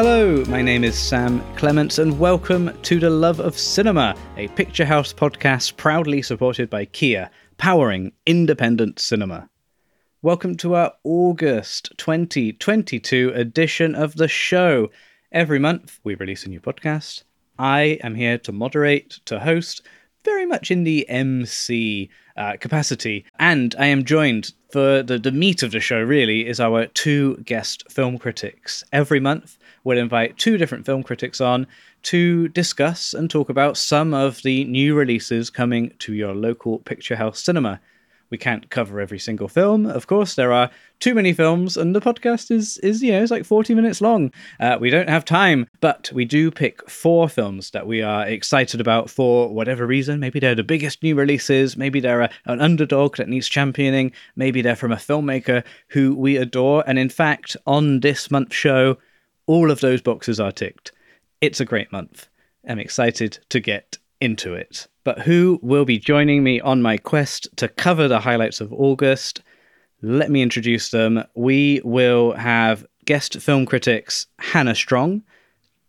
Hello, my name is Sam Clements, and welcome to The Love of Cinema, a Picturehouse podcast proudly supported by Kia, powering independent cinema. Welcome to our August 2022 edition of the show. Every month, we release a new podcast. I am here to moderate, to host, very much in the MC uh, capacity. And I am joined for the, the meat of the show, really, is our two guest film critics. Every month, we'll invite two different film critics on to discuss and talk about some of the new releases coming to your local Picturehouse cinema. We can't cover every single film, of course. There are too many films, and the podcast is is you know it's like forty minutes long. Uh, we don't have time, but we do pick four films that we are excited about for whatever reason. Maybe they're the biggest new releases. Maybe they're a, an underdog that needs championing. Maybe they're from a filmmaker who we adore. And in fact, on this month's show, all of those boxes are ticked. It's a great month. I'm excited to get into it. But who will be joining me on my quest to cover the highlights of August? Let me introduce them. We will have guest film critics Hannah Strong,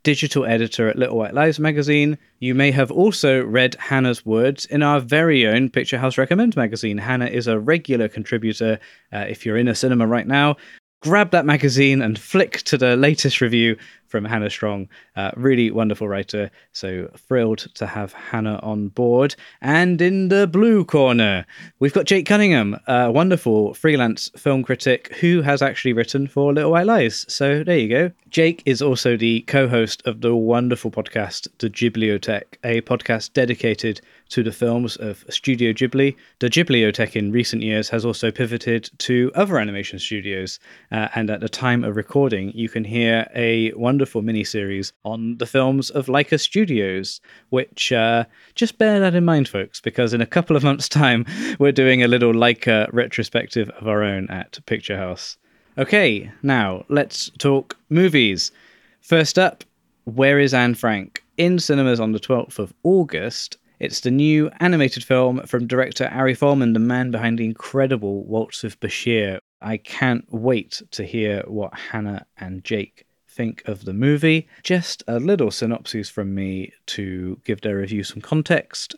digital editor at Little White Lies magazine. You may have also read Hannah's words in our very own Picturehouse Recommend magazine. Hannah is a regular contributor. Uh, if you're in a cinema right now, grab that magazine and flick to the latest review from Hannah Strong. Uh, really wonderful writer. So thrilled to have Hannah on board. And in the blue corner, we've got Jake Cunningham, a wonderful freelance film critic who has actually written for Little White Lies. So there you go. Jake is also the co host of the wonderful podcast, The Ghibliotheque, a podcast dedicated to the films of Studio Ghibli. The Ghibliotheque in recent years has also pivoted to other animation studios. Uh, and at the time of recording, you can hear a wonderful mini-series on the films of Laika Studios, which uh, just bear that in mind, folks, because in a couple of months' time, we're doing a little Laika retrospective of our own at Picturehouse. Okay, now let's talk movies. First up, Where is Anne Frank? In cinemas on the 12th of August, it's the new animated film from director Ari Folman, the man behind the incredible Waltz of Bashir. I can't wait to hear what Hannah and Jake think of the movie. Just a little synopsis from me to give their review some context.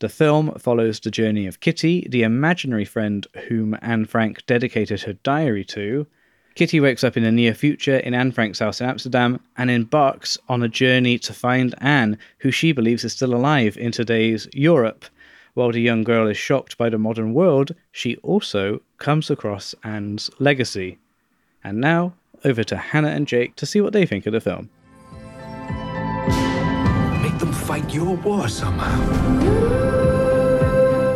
The film follows the journey of Kitty, the imaginary friend whom Anne Frank dedicated her diary to. Kitty wakes up in the near future in Anne Frank's house in Amsterdam and embarks on a journey to find Anne, who she believes is still alive in today's Europe. While the young girl is shocked by the modern world, she also comes across Anne's legacy. And now, over to Hannah and Jake to see what they think of the film. Make them fight your war somehow.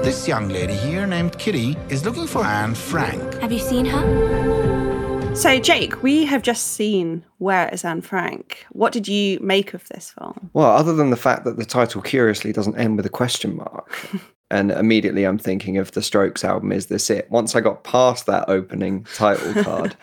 This young lady here named Kitty is looking for Anne Frank. Have you seen her? So, Jake, we have just seen Where is Anne Frank? What did you make of this film? Well, other than the fact that the title curiously doesn't end with a question mark. and immediately I'm thinking of the Strokes album, Is This It? Once I got past that opening title card,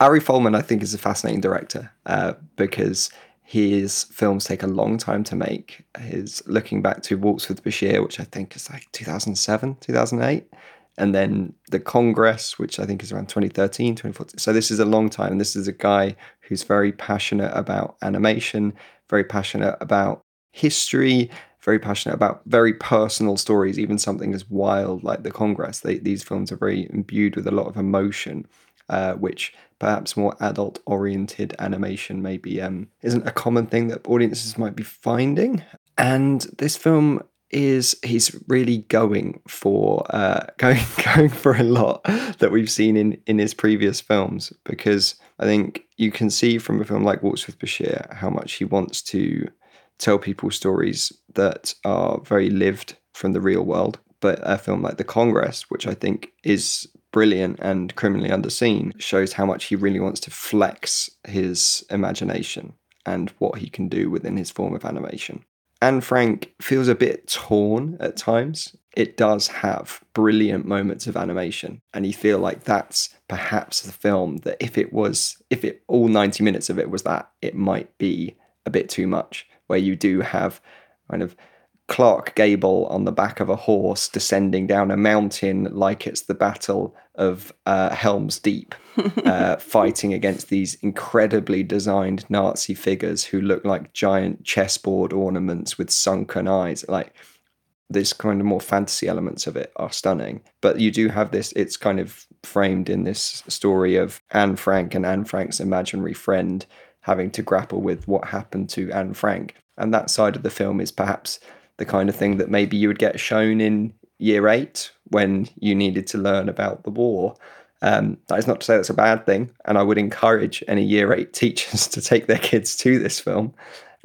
Ari Folman, I think, is a fascinating director uh, because his films take a long time to make. His looking back to Waltz with Bashir, which I think is like 2007, 2008, and then The Congress, which I think is around 2013, 2014. So this is a long time. This is a guy who's very passionate about animation, very passionate about history, very passionate about very personal stories, even something as wild like The Congress. They, these films are very imbued with a lot of emotion, uh, which perhaps more adult oriented animation maybe um, isn't a common thing that audiences might be finding. And this film is he's really going for uh, going going for a lot that we've seen in in his previous films because I think you can see from a film like Waltz with Bashir how much he wants to tell people stories that are very lived from the real world. But a film like The Congress, which I think is brilliant and criminally underseen, shows how much he really wants to flex his imagination and what he can do within his form of animation. Anne Frank feels a bit torn at times. It does have brilliant moments of animation, and you feel like that's perhaps the film that if it was, if it all 90 minutes of it was that, it might be a bit too much, where you do have kind of Clark Gable on the back of a horse descending down a mountain like it's the Battle of uh, Helm's Deep, uh, fighting against these incredibly designed Nazi figures who look like giant chessboard ornaments with sunken eyes. Like this kind of more fantasy elements of it are stunning. But you do have this, it's kind of framed in this story of Anne Frank and Anne Frank's imaginary friend having to grapple with what happened to Anne Frank. And that side of the film is perhaps the kind of thing that maybe you would get shown in year eight when you needed to learn about the war. Um, that is not to say that's a bad thing, and I would encourage any year eight teachers to take their kids to this film.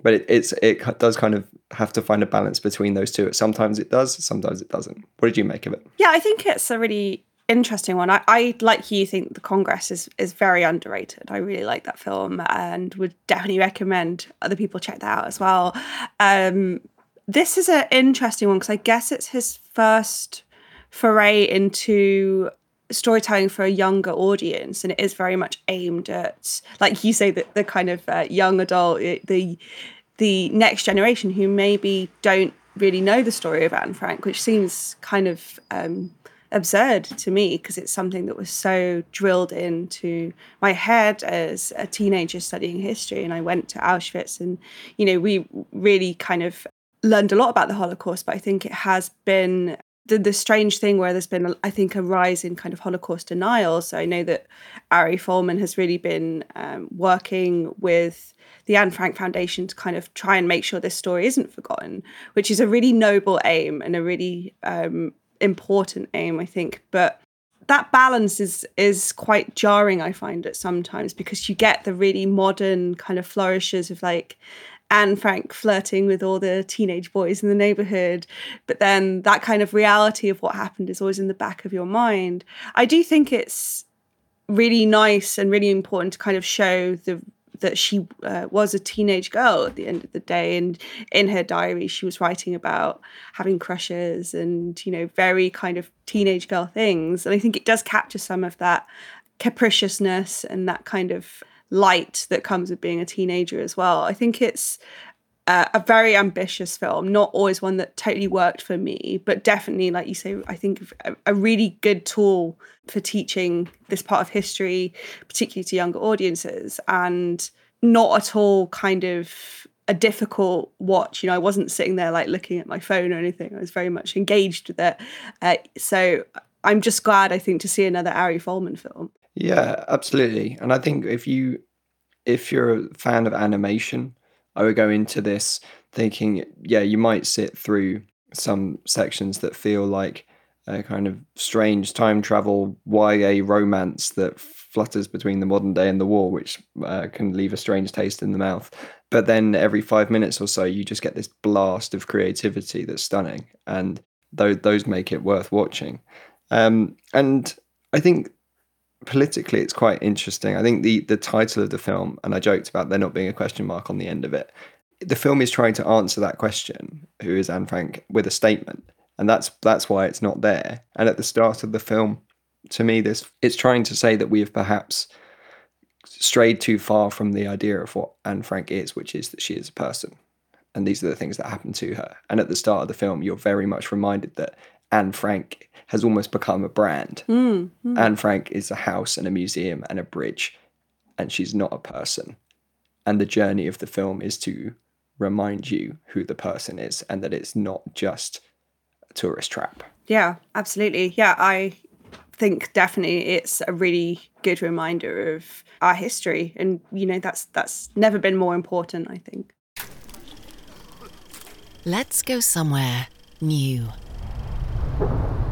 But it, it's it does kind of have to find a balance between those two. Sometimes it does, sometimes it doesn't. What did you make of it? Yeah, I think it's a really interesting one. I, I like you think the Congress is is very underrated. I really like that film and would definitely recommend other people check that out as well. Um, this is an interesting one because I guess it's his first foray into storytelling for a younger audience and it is very much aimed at like you say the, the kind of uh, young adult the the next generation who maybe don't really know the story of Anne Frank which seems kind of um, absurd to me because it's something that was so drilled into my head as a teenager studying history and I went to Auschwitz and you know we really kind of learned a lot about the Holocaust, but I think it has been the, the strange thing where there's been, I think, a rise in kind of Holocaust denial. So I know that Ari Folman has really been um, working with the Anne Frank Foundation to kind of try and make sure this story isn't forgotten, which is a really noble aim and a really um, important aim, I think. But that balance is is quite jarring i find it sometimes because you get the really modern kind of flourishes of like Anne Frank flirting with all the teenage boys in the neighborhood. But then that kind of reality of what happened is always in the back of your mind. I do think it's really nice and really important to kind of show the that she uh, was a teenage girl at the end of the day and in her diary she was writing about having crushes and you know very kind of teenage girl things and i think it does capture some of that capriciousness and that kind of light that comes with being a teenager as well. I think it's uh, a very ambitious film, not always one that totally worked for me, but definitely, like you say, I think a, a really good tool for teaching this part of history, particularly to younger audiences, and not at all kind of a difficult watch. You know, I wasn't sitting there like looking at my phone or anything. I was very much engaged with it. Uh, so I'm just glad, I think, to see another Ari Folman film. Yeah, absolutely. And I think if you if you're a fan of animation, I would go into this thinking, yeah, you might sit through some sections that feel like a kind of strange time travel YA romance that flutters between the modern day and the war, which uh, can leave a strange taste in the mouth. But then every five minutes or so, you just get this blast of creativity that's stunning, and those those make it worth watching. Um, and I think politically it's quite interesting. I think the the title of the film, and I joked about there not being a question mark on the end of it. The film is trying to answer that question, who is Anne Frank, with a statement. And that's that's why it's not there. And at the start of the film, to me, this it's trying to say that we have perhaps strayed too far from the idea of what Anne Frank is, which is that she is a person. And these are the things that happen to her. And at the start of the film, you're very much reminded that Anne Frank has almost become a brand. Mm, mm. Anne Frank is a house and a museum and a bridge, and she's not a person. And the journey of the film is to remind you who the person is and that it's not just a tourist trap. Yeah, absolutely. Yeah, I think definitely it's a really good reminder of our history and you know that's that's never been more important, I think. Let's go somewhere new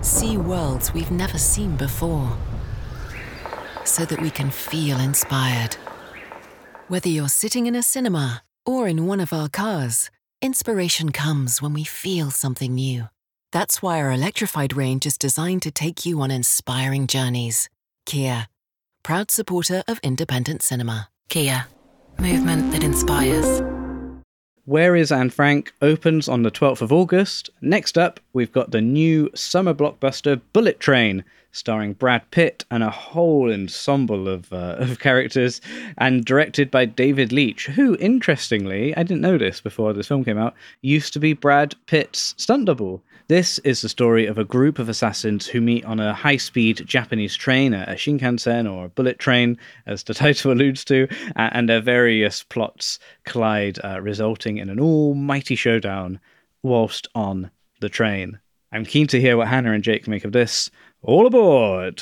see worlds we've never seen before, so that we can feel inspired. Whether you're sitting in a cinema or in one of our cars, inspiration comes when we feel something new. That's why our electrified range is designed to take you on inspiring journeys. Kia, proud supporter of independent cinema. Kia, movement that inspires. Where is Anne Frank opens on the 12th of August. Next up, we've got the new summer blockbuster Bullet Train, starring Brad Pitt and a whole ensemble of, uh, of characters, and directed by David Leitch, who, interestingly, I didn't know this before this film came out, used to be Brad Pitt's stunt double. This is the story of a group of assassins who meet on a high speed Japanese train, a Shinkansen or a bullet train, as the title alludes to, and their various plots collide, uh, resulting in an almighty showdown whilst on the train. I'm keen to hear what Hannah and Jake make of this. All aboard!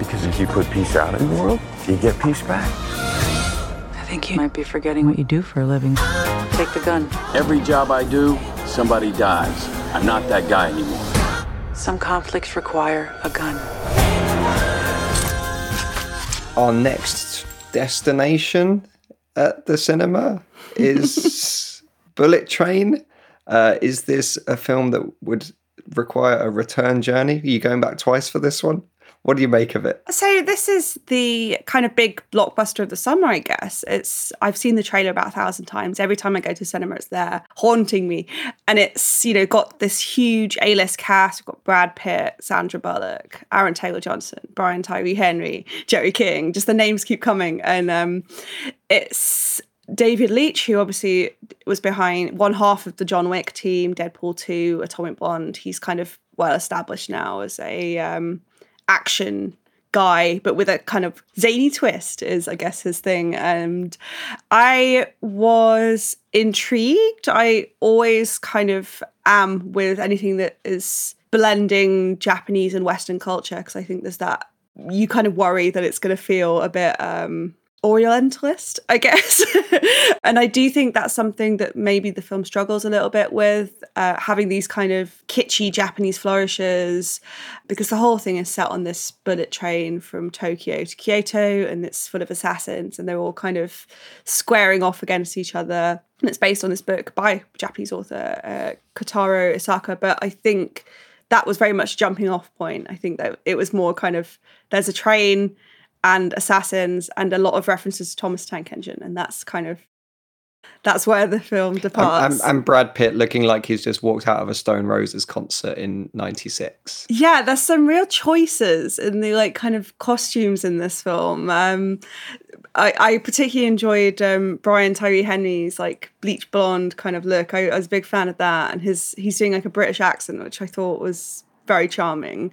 Because if you put peace out in the world, you get peace back. I think you might be forgetting what you do for a living. Take the gun. Every job I do, somebody dies. I'm not that guy anymore. Some conflicts require a gun. Our next destination at the cinema is Bullet Train. Uh, is this a film that would require a return journey? Are you going back twice for this one? What do you make of it? So this is the kind of big blockbuster of the summer, I guess. It's I've seen the trailer about a thousand times. Every time I go to cinema, it's there haunting me. And it's, you know, got this huge A-list cast. We've got Brad Pitt, Sandra Bullock, Aaron Taylor Johnson, Brian Tyree Henry, Joey King. Just the names keep coming. And um, it's David Leitch, who obviously was behind one half of the John Wick team, Deadpool 2, Atomic Blonde, He's kind of well established now as a um, action guy, but with a kind of zany twist, is I guess his thing. And I was intrigued. I always kind of am with anything that is blending Japanese and Western culture because I think there's that you kind of worry that it's going to feel a bit um Orientalist, I guess. and I do think that's something that maybe the film struggles a little bit with, uh, having these kind of kitschy Japanese flourishes, because the whole thing is set on this bullet train from Tokyo to Kyoto, and it's full of assassins, and they're all kind of squaring off against each other. And it's based on this book by Japanese author uh, Kotaro Isaka. But I think that was very much jumping off point. I think that it was more kind of there's a train and assassins and a lot of references to Thomas Tank Engine, and that's kind of that's where the film departs. And, and, and, Brad Pitt looking like he's just walked out of a Stone Roses concert in '96. Yeah, there's some real choices in the like kind of costumes in this film. Um, I, I particularly enjoyed um, Brian Tyree Henry's like bleach blonde kind of look. I, I was a big fan of that, and his he's doing like a British accent, which I thought was very charming.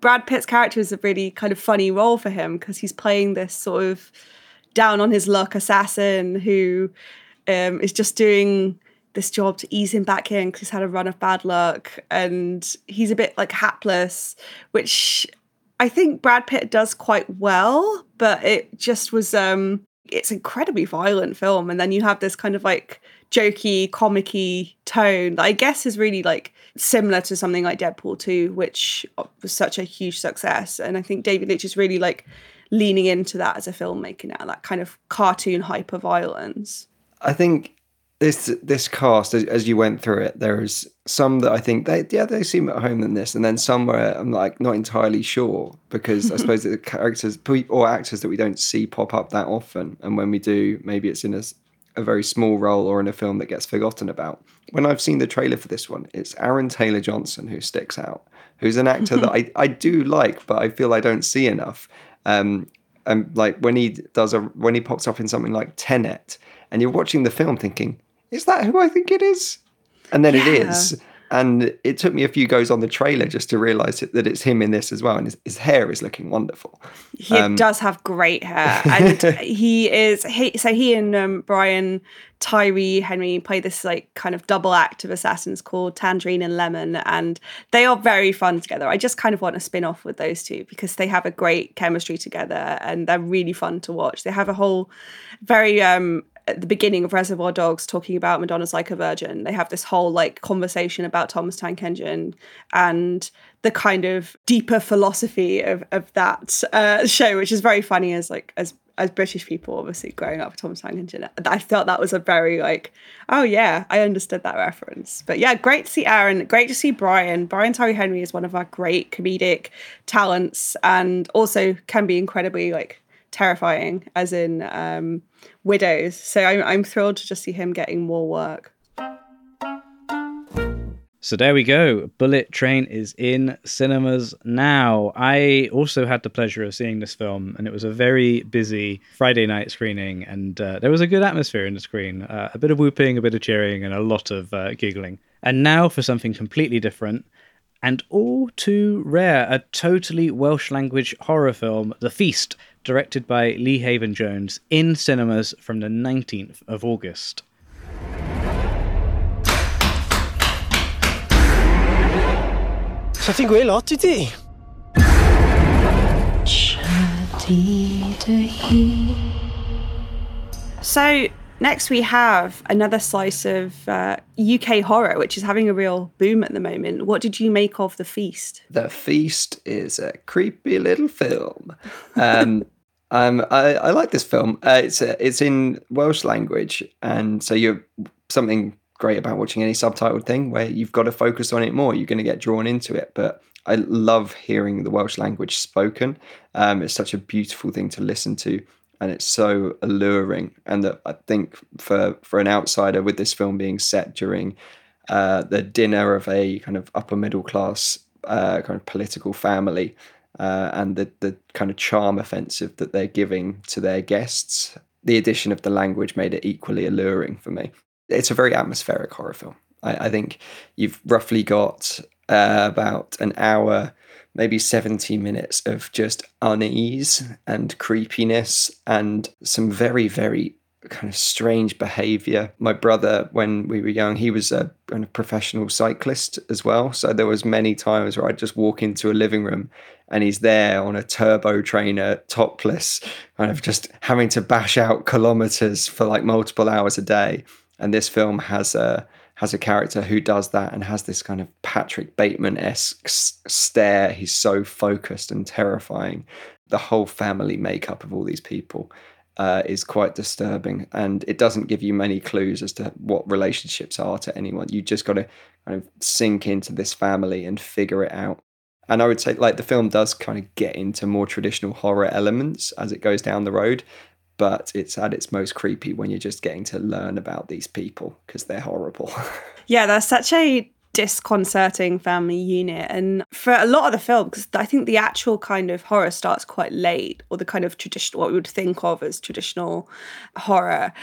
Brad Pitt's character is a really kind of funny role for him because he's playing this sort of down on his luck assassin who um, is just doing this job to ease him back in because he's had a run of bad luck and he's a bit like hapless, which I think Brad Pitt does quite well, but it just was um it's incredibly violent film and then you have this kind of like jokey comicky tone that i guess is really like similar to something like deadpool 2 which was such a huge success. And i think david leitch is really like leaning into that as a filmmaker now that kind of cartoon hyper violence i think this this cast as, as you went through it there's some that i think they yeah they seem at home than this and then some where i'm like not entirely sure because i suppose the characters or actors that we don't see pop up that often and when we do maybe it's in a, a very small role or in a film that gets forgotten about. When i've seen the trailer for this one it's aaron taylor johnson who sticks out who's an actor that I, I do like but i feel i don't see enough. Um and like when he does a when he pops up in something like tenet and you're watching the film thinking is that who I think it is? And then yeah. it is. And it took me a few goes on the trailer just to realize that it's him in this as well. And his, his hair is looking wonderful. He um, does have great hair. And he is, he, so he and um, Brian Tyree Henry play this like kind of double act of assassins called Tangerine and Lemon. And they are very fun together. I just kind of want a spin off with those two because they have a great chemistry together and they're really fun to watch. They have a whole very um at the beginning of Reservoir Dogs talking about Madonna's like a virgin. They have this whole like conversation about Thomas Tank Engine and the kind of deeper philosophy of of that uh, show, which is very funny as like as as British people, obviously growing up with Thomas Tank Engine. I felt that was a very like, oh yeah, I understood that reference. But yeah, great to see Aaron. Great to see Brian. Brian Tyree Henry is one of our great comedic talents, and also can be incredibly like terrifying, as in um, Widows. So I'm, I'm thrilled to just see him getting more work. So there we go. Bullet Train is in cinemas now. I also had the pleasure of seeing this film, and it was a very busy Friday night screening, and uh, there was a good atmosphere in the screen. Uh, a bit of whooping, a bit of cheering, and a lot of uh, giggling. And now for something completely different and all too rare a totally Welsh language horror film, The Feast, directed by Lee Haven Jones, in cinemas from the 19th of August. Sa ti'n gweud lot i ti? So next we have another slice of uh, UK horror, which is having a real boom at the moment. What did you make of the feast? The Feast is a creepy little film. Um, um, I, I like this film. Uh, it's uh, it's in Welsh language, and so you're something great about watching any subtitled thing where you've got to focus on it more. You're going to get drawn into it. But I love hearing the Welsh language spoken. Um, it's such a beautiful thing to listen to and it's so alluring. And that I think for for an outsider, with this film being set during uh, the dinner of a kind of upper middle class uh, kind of political family, uh, and the the kind of charm offensive that they're giving to their guests, the addition of the language made it equally alluring for me. It's a very atmospheric horror film. I, I think you've roughly got uh, about an hour maybe 70 minutes of just unease and creepiness and some very, very kind of strange behavior. My brother, when we were young, he was a kind of professional cyclist as well. So there was many times where I'd just walk into a living room and he's there on a turbo trainer, uh, topless, kind of just having to bash out kilometers for like multiple hours a day. And this film has a has a character who does that and has this kind of Patrick Bateman esque stare. He's so focused and terrifying. The whole family makeup of all these people uh, is quite disturbing, and it doesn't give you many clues as to what relationships are to anyone. You just got to kind of sink into this family and figure it out. And I would say, like, the film does kind of get into more traditional horror elements as it goes down the road, but it's at its most creepy when you're just getting to learn about these people because they're horrible. yeah, they're such a disconcerting family unit. And for a lot of the film, because I think the actual kind of horror starts quite late, or the kind of traditional, what we would think of as traditional horror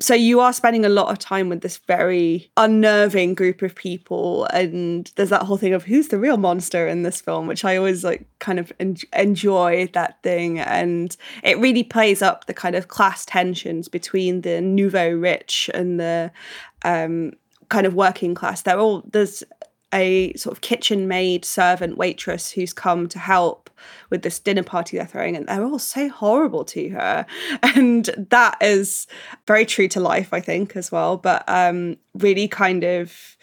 so you are spending a lot of time with this very unnerving group of people and there's that whole thing of who's the real monster in this film? which i always like kind of en- enjoy that thing and it really plays up the kind of class tensions between the nouveau rich and the um, kind of working class. They're all there's a sort of kitchen maid servant waitress who's come to help with this dinner party they're throwing and they're all so horrible to her and that is very true to life i think as well but um really kind of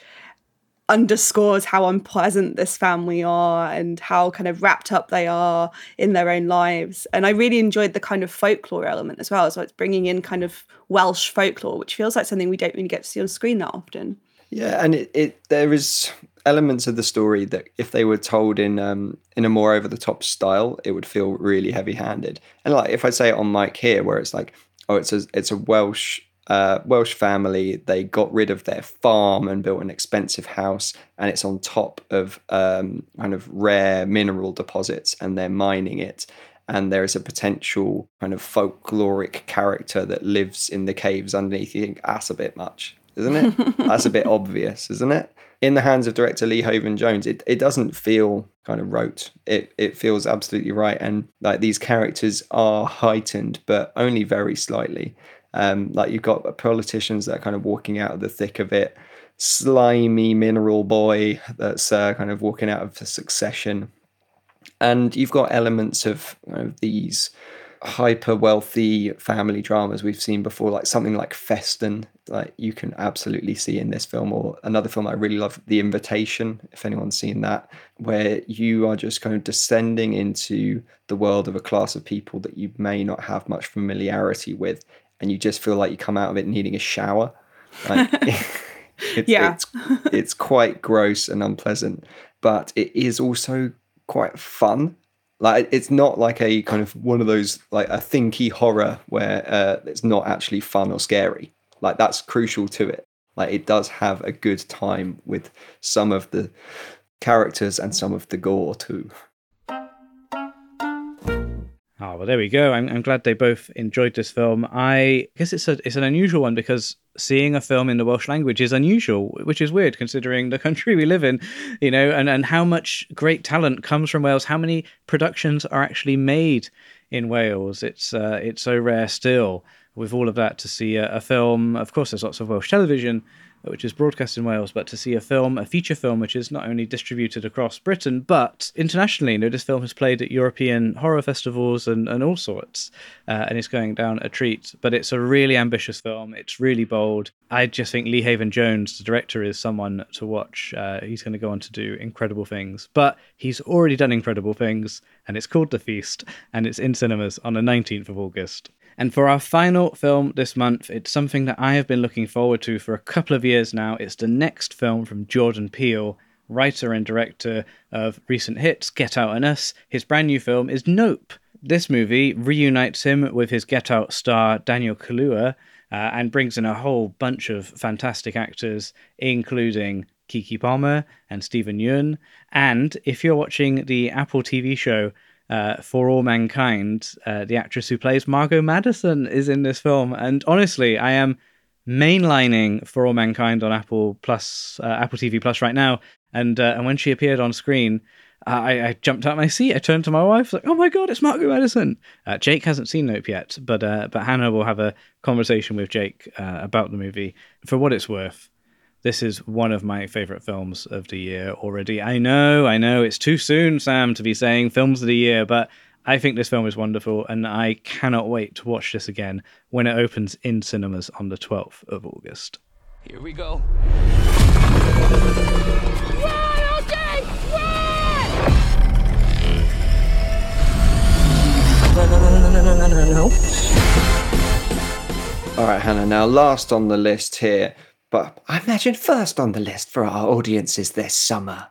underscores how unpleasant this family are and how kind of wrapped up they are in their own lives. And I really enjoyed the kind of folklore element as well. So it's bringing in kind of Welsh folklore, which feels like something we don't really get to see on screen that often. Yeah, and it, it there is elements of the story that if they were told in um in a more over the top style, it would feel really heavy handed. And like if I say it on mic here, where it's like, oh, it's a it's a Welsh uh, Welsh family. They got rid of their farm and built an expensive house, and it's on top of um, kind of rare mineral deposits, and they're mining it. And there is a potential kind of folkloric character that lives in the caves underneath. You think that's a bit much, isn't it? that's a bit obvious, isn't it? In the hands of director Lee Haven Jones, it, it doesn't feel kind of rote. It it feels absolutely right, and like these characters are heightened, but only very slightly. Um, like you've got politicians that are kind of walking out of the thick of it, slimy mineral boy that's uh, kind of walking out of the succession, and you've got elements of you know, these hyper wealthy family dramas we've seen before, like something like Festen, like you can absolutely see in this film, or another film I really love, The Invitation, if anyone's seen that, where you are just kind of descending into the world of a class of people that you may not have much familiarity with, and you just feel like you come out of it needing a shower. Like, it's, yeah. it's, it's quite gross and unpleasant, but it is also quite fun like it's not like a kind of one of those like a thinky horror where uh, it's not actually fun or scary. Like that's crucial to it. Like it does have a good time with some of the characters and some of the gore too. Oh well, there we go. I'm, I'm glad they both enjoyed this film. I guess it's a it's an unusual one because seeing a film in the Welsh language is unusual, which is weird considering the country we live in, you know, and, and how much great talent comes from Wales. How many productions are actually made in Wales? It's uh, it's so rare still. With all of that, to see a, a film, of course, there's lots of Welsh television, which is broadcast in Wales, but to see a film, a feature film, which is not only distributed across Britain, but internationally. You know, this film has played at European horror festivals and, and all sorts, uh, and it's going down a treat. But it's a really ambitious film. It's really bold. I just think Lee Haven Jones, the director, is someone to watch. Uh, he's going to go on to do incredible things, but he's already done incredible things, and it's called The Feast, and it's in cinemas on the 19th of August. And for our final film this month, it's something that I have been looking forward to for a couple of years now. It's the next film from Jordan Peele, writer and director of recent hits Get Out and Us. His brand new film is Nope. This movie reunites him with his Get Out star Daniel Kaluuya uh, and brings in a whole bunch of fantastic actors, including Keke Palmer and Steven Yeun. And if you're watching the Apple TV show uh, For All Mankind, uh, the actress who plays Margo Madison is in this film. And honestly, I am mainlining For All Mankind on Apple Plus, uh, Apple TV Plus right now. And uh, and when she appeared on screen, I, I, jumped out of my seat. I turned to my wife, like, "Oh my god, it's Margo Madison!" Uh, Jake hasn't seen Nope yet, but uh, but Hannah will have a conversation with Jake about the movie. For what it's worth, this is one of my favorite films of the year already. I know, I know, it's too soon, Sam, to be saying films of the year, but I think this film is wonderful, and I cannot wait to watch this again when it opens in cinemas on the 12th of August. Here we go. No, no, no, no, no, no, no, no. All right, Hannah. Now, last on the list here, but I imagine first on the list for our audiences this summer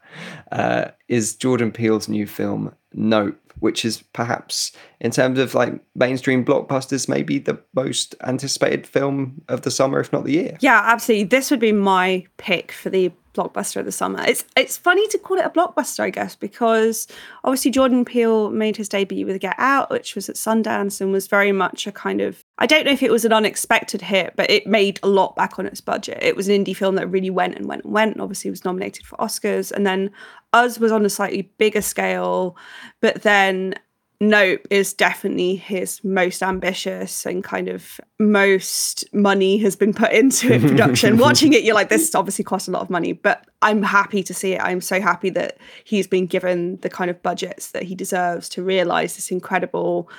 uh, is Jordan Peele's new film Nope, which is perhaps, in terms of like mainstream blockbusters, maybe the most anticipated film of the summer, if not the year. Yeah, absolutely. This would be my pick for the blockbuster of the summer. It's it's funny to call it a blockbuster, I guess, because obviously Jordan Peele made his debut with Get Out, which was at Sundance and was very much a kind of I don't know if it was an unexpected hit, but it made a lot back on its budget. It was an indie film that really went and went and went. And obviously, was nominated for Oscars, and then Us was on a slightly bigger scale, but then Nope is definitely his most ambitious and kind of most money has been put into it production. Watching it, you're like, this obviously cost a lot of money, but I'm happy to see it. I'm so happy that he's been given the kind of budgets that he deserves to realize this incredible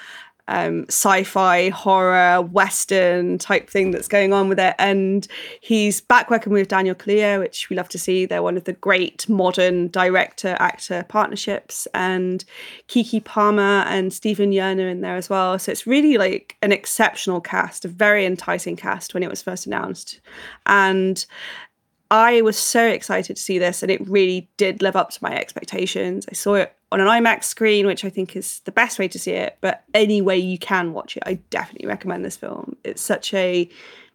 um, sci-fi horror western type thing that's going on with it. And he's back working with daniel kaluuya which we love to see. They're one of the great modern director actor partnerships. And keke palmer and steven yeun are in there as well. So it's really like an exceptional cast a very enticing cast when it was first announced. And I was so excited to see this, and it really did live up to my expectations. I saw it on an IMAX screen, which I think is the best way to see it. But any way you can watch it, I definitely recommend this film. It's such a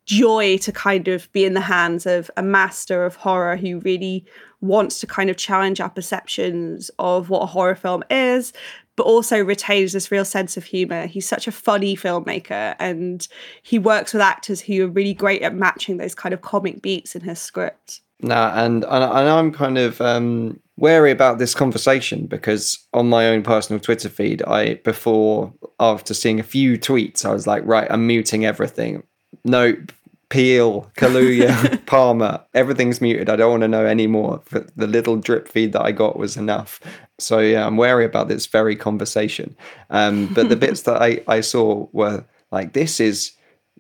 joy to kind of be in the hands of a master of horror who really wants to kind of challenge our perceptions of what a horror film is, but also retains this real sense of humor. He's such a funny filmmaker and he works with actors who are really great at matching those kind of comic beats in his script. No, and, and and I'm kind of um, wary about this conversation because on my own personal Twitter feed, I before after seeing a few tweets, I was like, right, I'm muting everything. Nope, Peele, Kaluuya, Palmer, everything's muted. I don't want to know anymore. The little drip feed that I got was enough. So yeah, I'm wary about this very conversation. Um, but the bits that I, I saw were like, this is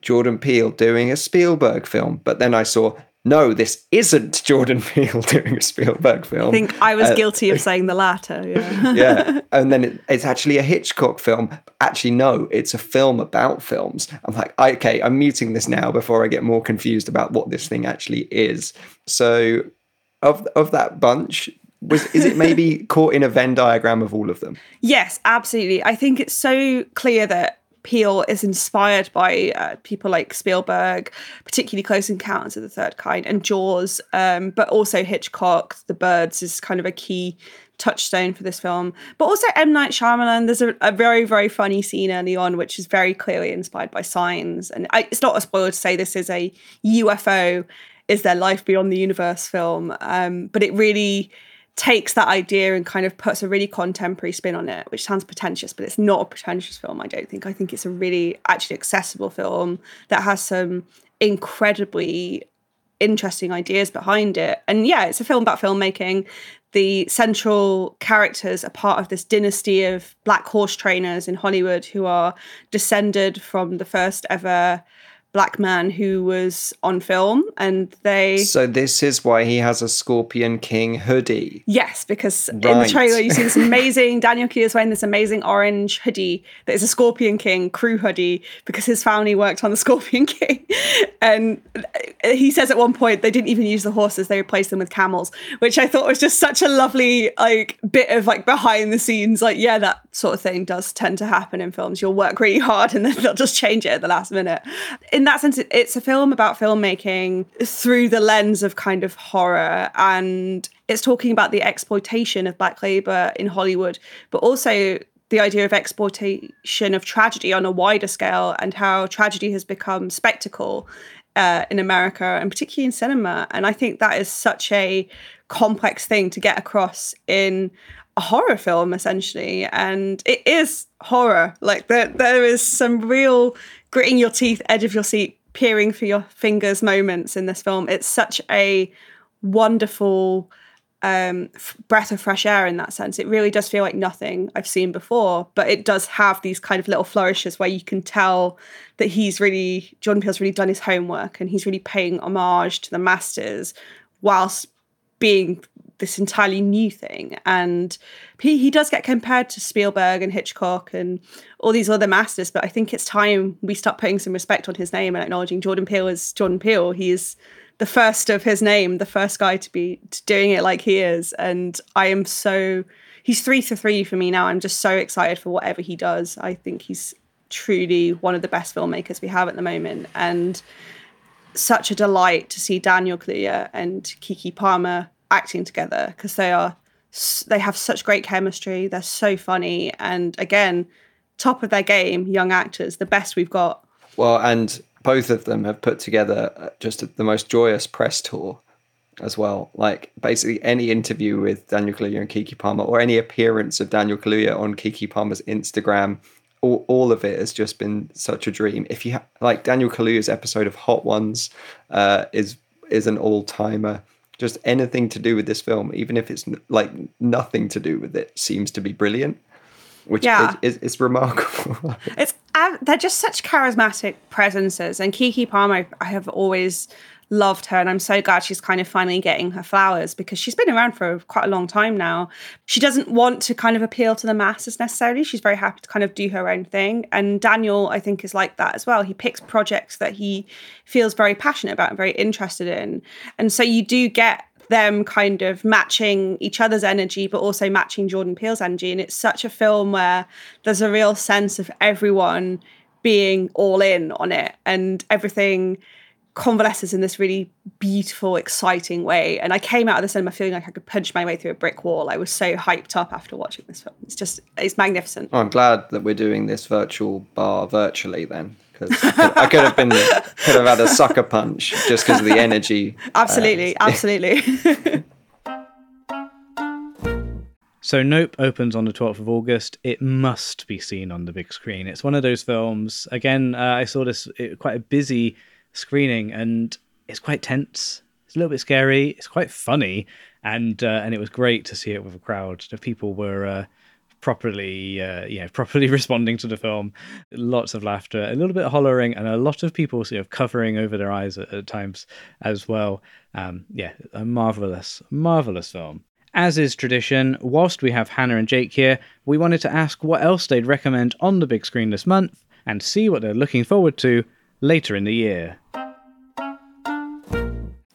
Jordan Peele doing a Spielberg film. But then I saw no, this isn't Jordan Peele doing a Spielberg film. I think I was uh, guilty of saying the latter. Yeah. yeah. And then it, it's actually a Hitchcock film. Actually, no, it's a film about films. I'm like, okay, I'm muting this now before I get more confused about what this thing actually is. So, of of that bunch, was is it maybe caught in a Venn diagram of all of them? Yes, absolutely. I think it's so clear that Peele is inspired by uh, people like Spielberg, particularly Close Encounters of the Third Kind and Jaws, um, but also Hitchcock. The Birds is kind of a key touchstone for this film. But also M. Night Shyamalan, there's a, a, very, very funny scene early on, which is very clearly inspired by Signs. And I, it's not a spoiler to say this is a UFO, is there life beyond the universe film? Um, but it really takes that idea and kind of puts a really contemporary spin on it, which sounds pretentious, but it's not a pretentious film, I don't think. I think it's a really actually accessible film that has some incredibly interesting ideas behind it. And yeah, it's a film about filmmaking. The central characters are part of this dynasty of black horse trainers in Hollywood who are descended from the first ever black man who was on film and they so this is why he has a scorpion king hoodie. Yes because right. in the trailer you see this amazing daniel is wearing this amazing orange hoodie that is a scorpion king crew hoodie because his family worked on the scorpion king. And he says at one point they didn't even use the horses they replaced them with camels which i thought was just such a lovely like bit of like behind the scenes. Like yeah that sort of thing does tend to happen in films. You'll work really hard and then they'll just change it at the last minute. In that sense, it's a film about filmmaking through the lens of kind of horror. And it's talking about the exploitation of black labor in Hollywood, but also the idea of exploitation of tragedy on a wider scale and how tragedy has become spectacle uh, in America and particularly in cinema. And I think that is such a complex thing to get across in a horror film essentially and it is horror like there there is some real gritting your teeth, edge of your seat, peering for your fingers moments in this film. It's such a wonderful um, f- breath of fresh air in that sense. It really does feel like nothing I've seen before, but it does have these kind of little flourishes where you can tell that he's really, Jordan Peele's really done his homework and he's really paying homage to the masters whilst being this entirely new thing. And he, he does get compared to Spielberg and Hitchcock and all these other masters, but I think it's time we start putting some respect on his name and acknowledging Jordan Peele as Jordan Peele. He's the first of his name, the first guy to be doing it like he is. And I am so, he's three to three for me now. I'm just so excited for whatever he does. I think he's truly one of the best filmmakers we have at the moment. And such a delight to see Daniel Kaluuya and Keke Palmer acting together because they are they have such great chemistry. They're so funny, and again, top of their game, young actors, the best we've got. Well, and both of them have put together uh, just the most joyous press tour as well. Like basically any interview with Daniel Kaluuya and Keke Palmer, or any appearance of Daniel Kaluuya on Keke Palmer's Instagram, all, all of it has just been such a dream. If you ha- like Daniel Kaluuya's episode of Hot Ones, uh, is is an all timer just anything to do with this film, even if it's like nothing to do with it, seems to be brilliant. Which yeah. is, is, remarkable. it's uh, they're just such charismatic presences, and Keke Palmer, I have always loved her and I'm so glad she's kind of finally getting her flowers because she's been around for quite a long time now. She doesn't want to kind of appeal to the masses necessarily. She's very happy to kind of do her own thing. And Daniel, I think, is like that as well. He picks projects that he feels very passionate about and very interested in. And so you do get them kind of matching each other's energy, but also matching Jordan Peele's energy. And it's such a film where there's a real sense of everyone being all in on it and everything convalesces in this really beautiful, exciting way. And I came out of the cinema feeling like I could punch my way through a brick wall. I was so hyped up after watching this film. It's just, it's magnificent. Oh, I'm glad that we're doing this virtual bar virtually then. Because I could have been, could have had a sucker punch just because of the energy. Absolutely, uh, absolutely. So Nope opens on the 12th of August. It must be seen on the big screen. It's one of those films. Again, uh, I saw this it, quite a busy screening, and it's quite tense. It's a little bit scary. It's quite funny, and uh, and it was great to see it with a crowd. The people were uh, properly, uh, yeah, properly responding to the film. Lots of laughter, a little bit of hollering, and a lot of people sort of covering over their eyes at, at times as well. Um, yeah, a marvelous, marvelous film. As is tradition, whilst we have Hannah and Jake here, we wanted to ask what else they'd recommend on the big screen this month and see what they're looking forward to later in the year.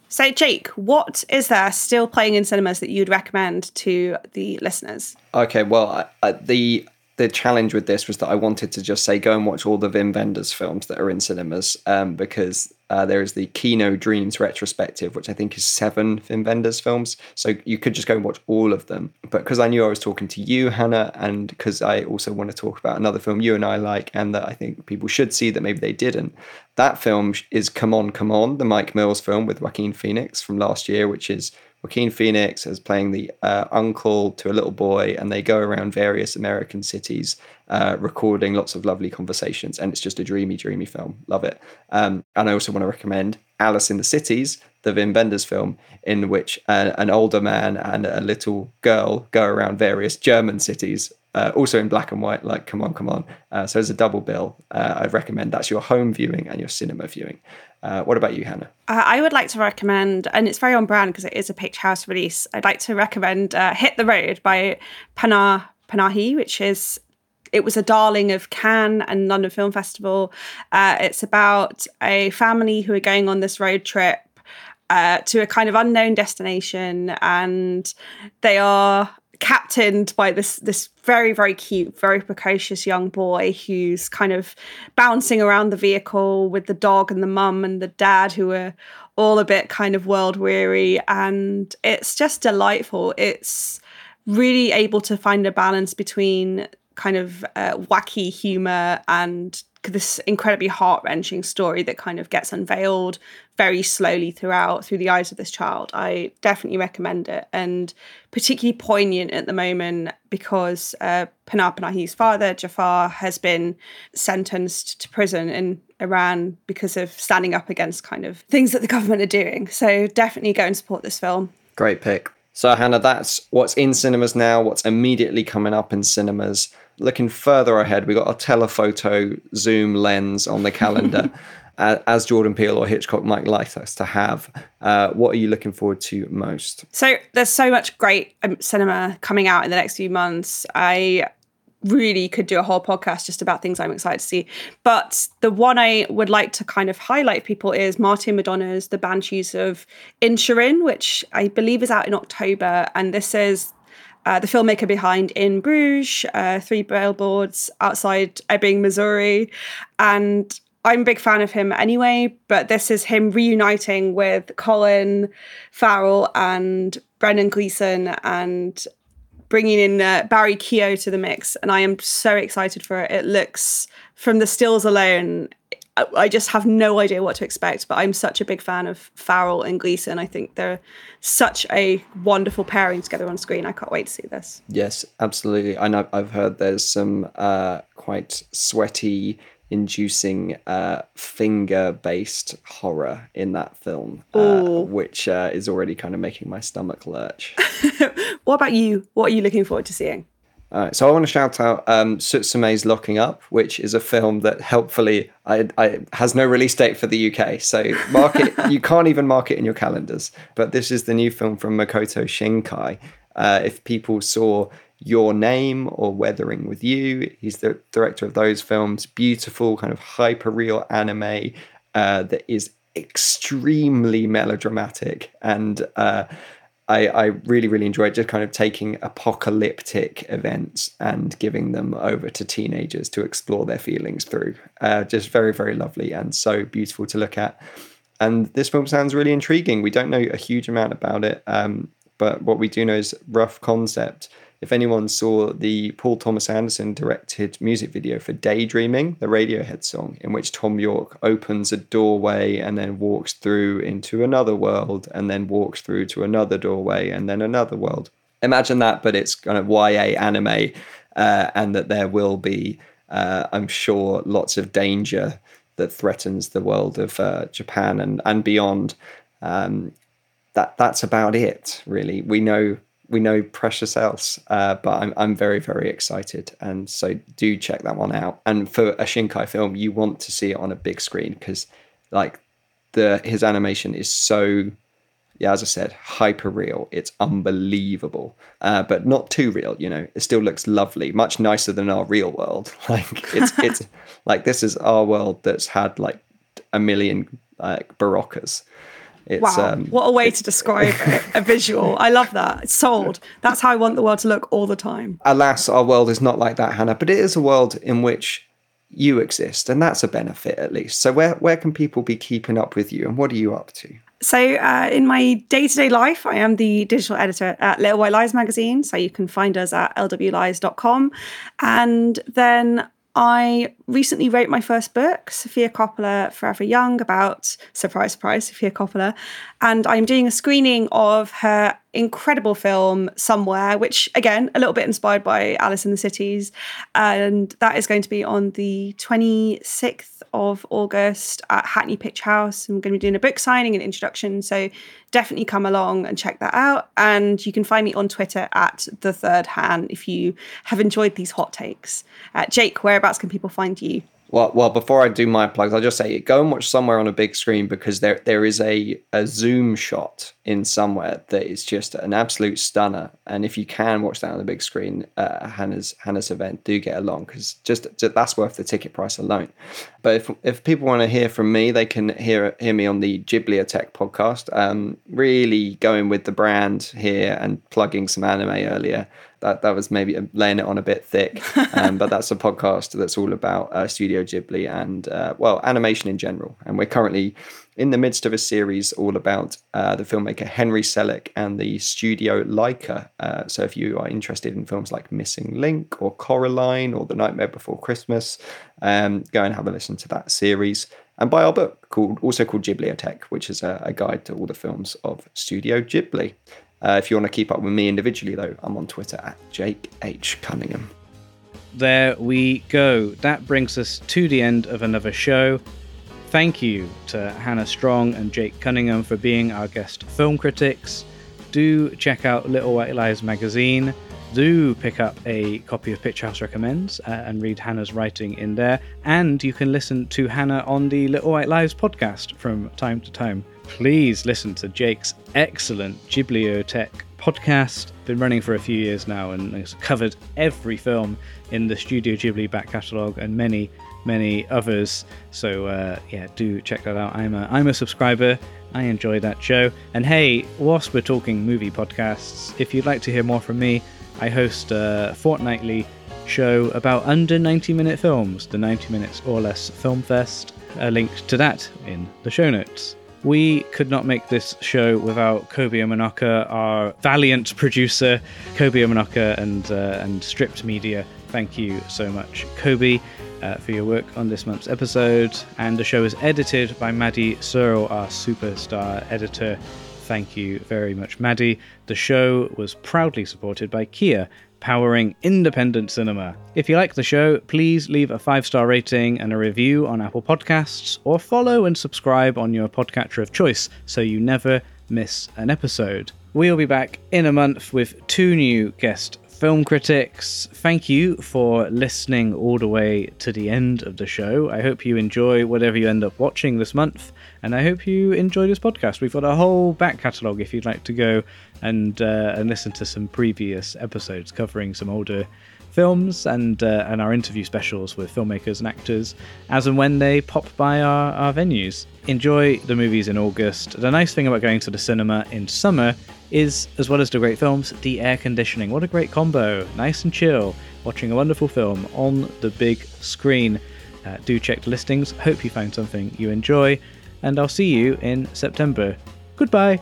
So, Jake, what is there still playing in cinemas that you'd recommend to the listeners? Okay, well, I, I, the the challenge with this was that I wanted to just say go and watch all the Wim Wenders films that are in cinemas um, because uh, there is the Kino Dreams retrospective, which I think is seven Wim Wenders films. So you could just go and watch all of them. But because I knew I was talking to you, Hannah, and because I also want to talk about another film you and I like and that I think people should see that maybe they didn't, that film is Come On, Come On, the Mike Mills film with Joaquin Phoenix from last year, which is Joaquin Phoenix as playing the uh, uncle to a little boy, and they go around various American cities uh, recording lots of lovely conversations. And it's just a dreamy, dreamy film. Love it. Um, and I also want to recommend Alice in the Cities, the Wim film, in which uh, an older man and a little girl go around various German cities. Uh, also in black and white, like come on, come on. Uh, so as a double bill, uh, I'd recommend that's your home viewing and your cinema viewing. Uh, what about you, Hannah? Uh, I would like to recommend, and it's very on brand because it is a Picturehouse release. I'd like to recommend uh, "Hit the Road" by Panah Panahi, which is it was a darling of Cannes and London Film Festival. It's about a family who are going on this road trip uh, to a kind of unknown destination, and they are captained by this this very very cute very precocious young boy who's kind of bouncing around the vehicle with the dog and the mum and the dad who are all a bit kind of world weary. And it's just delightful. It's really able to find a balance between kind of uh, wacky humor and this incredibly heart wrenching story that kind of gets unveiled very slowly throughout through the eyes of this child. I definitely recommend it, and particularly poignant at the moment because uh, Panah Panahi's father Jafar has been sentenced to prison in Iran because of standing up against kind of things that the government are doing. So definitely go and support this film. Great pick. So Hannah, that's what's in cinemas now. What's immediately coming up in cinemas looking further ahead, we've got a telephoto zoom lens on the calendar. as Jordan Peele or Hitchcock might like us to have. Uh, what are you looking forward to most? So there's so much great um, cinema coming out in the next few months. I really could do a whole podcast just about things I'm excited to see. But the one I would like to kind of highlight people is Martin McDonagh's The Banshees of Inisherin, which I believe is out in October. And this is uh, the filmmaker behind In Bruges, uh, Three Billboards Outside Ebbing, Missouri. And I'm a big fan of him anyway, but this is him reuniting with Colin Farrell and Brendan Gleeson and bringing in uh, Barry Keoghan to the mix. And I am so excited for it. It looks, from the stills alone, I just have no idea what to expect, but I'm such a big fan of Farrell and Gleeson. I think they're such a wonderful pairing together on screen. I can't wait to see this. Yes, absolutely. I know I've heard there's some uh, quite sweaty, inducing uh, finger based horror in that film, uh, which uh, is already kind of making my stomach lurch. what about you? What are you looking forward to seeing? All right, so I want to shout out um, Suzume's Locking Up, which is a film that helpfully I, I, has no release date for the UK. So market you can't even mark it in your calendars. But this is the new film from Makoto Shinkai. Uh, if people saw Your Name or Weathering with You, he's the director of those films. Beautiful, kind of hyper real anime uh, that is extremely melodramatic and. Uh, I, I really, really enjoyed just kind of taking apocalyptic events and giving them over to teenagers to explore their feelings through. Uh, just very, very lovely and so beautiful to look at. And this film sounds really intriguing. We don't know a huge amount about it, um, but what we do know is rough concept if anyone saw the Paul Thomas Anderson directed music video for Daydreaming, the Radiohead song, in which Thom Yorke opens a doorway and then walks through into another world and then walks through to another doorway and then another world. Imagine that, but it's kind of YA anime, uh, and that there will be, uh, I'm sure, lots of danger that threatens the world of uh, Japan and, and beyond. Um, that that's about it, really. We know we know precious else, uh, but I'm I'm very very excited, and so do check that one out. And for a Shinkai film, you want to see it on a big screen because, like, the his animation is so, yeah, as I said, hyper real. It's unbelievable, uh, but not too real. You know, it still looks lovely, much nicer than our real world. Like it's it's like this is our world that's had like a million like baroccas It's, wow, um, what a way to describe it, a visual. I love that. It's sold. That's how I want the world to look all the time. Alas, our world is not like that, Hannah, but it is a world in which you exist, and that's a benefit at least. So, where, where can people be keeping up with you, and what are you up to? So, uh, in my day to day life, I am the digital editor at Little White Lies magazine. So, you can find us at lwlies.com. And then I recently wrote my first book, Sofia Coppola Forever Young, about surprise, surprise, Sofia Coppola. And I'm doing a screening of her incredible film, Somewhere, which again, a little bit inspired by Alice in the Cities. And that is going to be on the 26th of August at Hackney Picturehouse. I'm going to be doing a book signing and introduction. So definitely come along and check that out. And you can find me on Twitter at the third hand if you have enjoyed these hot takes. Uh, Jake, whereabouts can people find you? Well, well, before I do my plugs, I'll just say go and watch somewhere on a big screen because there there is a, a zoom shot in somewhere that is just an absolute stunner. And if you can watch that on the big screen, uh, Hannah's Hannah's event, do get along because just, just that's worth the ticket price alone. But if if people want to hear from me, they can hear hear me on the Ghibliotheque podcast. Um, really going with the brand here and plugging some anime earlier that that was maybe laying it on a bit thick. Um, but that's a podcast that's all about uh, Studio Ghibli and uh, well animation in general. And we're currently in the midst of a series all about uh, the filmmaker Henry Selick and the studio Laika. Uh, so if you are interested in films like Missing Link or Coraline or The Nightmare Before Christmas, um, go and have a listen to that series. And buy our book called also called Ghibliotheque, which is a, a guide to all the films of Studio Ghibli. Uh, if you want to keep up with me individually, though, I'm on Twitter at Jake H. Cunningham. There we go. That brings us to the end of another show. Thank you to Hannah Strong and Jake Cunningham for being our guest film critics. Do check out Little White Lies magazine. Do pick up a copy of Picturehouse Recommends uh, and read Hannah's writing in there. And you can listen to Hannah on the Little White Lies podcast from time to time please listen to Jake's excellent Ghibliotheque podcast. Been running for a few years now and has covered every film in the Studio Ghibli back catalogue and many, many others. So uh, yeah, do check that out. I'm a I'm a subscriber. I enjoy that show. And hey, whilst we're talking movie podcasts, if you'd like to hear more from me, I host a fortnightly show about under 90 minute films, the 90 minutes or less film fest. A link to that in the show notes. We could not make this show without Kobe Omanaka, our valiant producer, Kobe Omanaka and uh, and Stripped Media. Thank you so much, Kobe, uh, for your work on this month's episode. And the show is edited by Maddy Searle, our superstar editor. Thank you very much, Maddy. The show was proudly supported by Kia, powering independent cinema. If you like the show, please leave a five star rating and a review on Apple Podcasts, or follow and subscribe on your podcatcher of choice so you never miss an episode. We'll be back in a month with two new guest film critics. Thank you for listening all the way to the end of the show. I hope you enjoy whatever you end up watching this month, and I hope you enjoy this podcast. We've got a whole back catalogue if you'd like to go and uh, and listen to some previous episodes covering some older films and uh, and our interview specials with filmmakers and actors as and when they pop by our, our venues. Enjoy the movies in August. The nice thing about going to the cinema in summer is, as well as the great films, the air conditioning. What a great combo! Nice and chill, watching a wonderful film on the big screen. Uh, do check the listings. Hope you find something you enjoy, and I'll see you in September. Goodbye.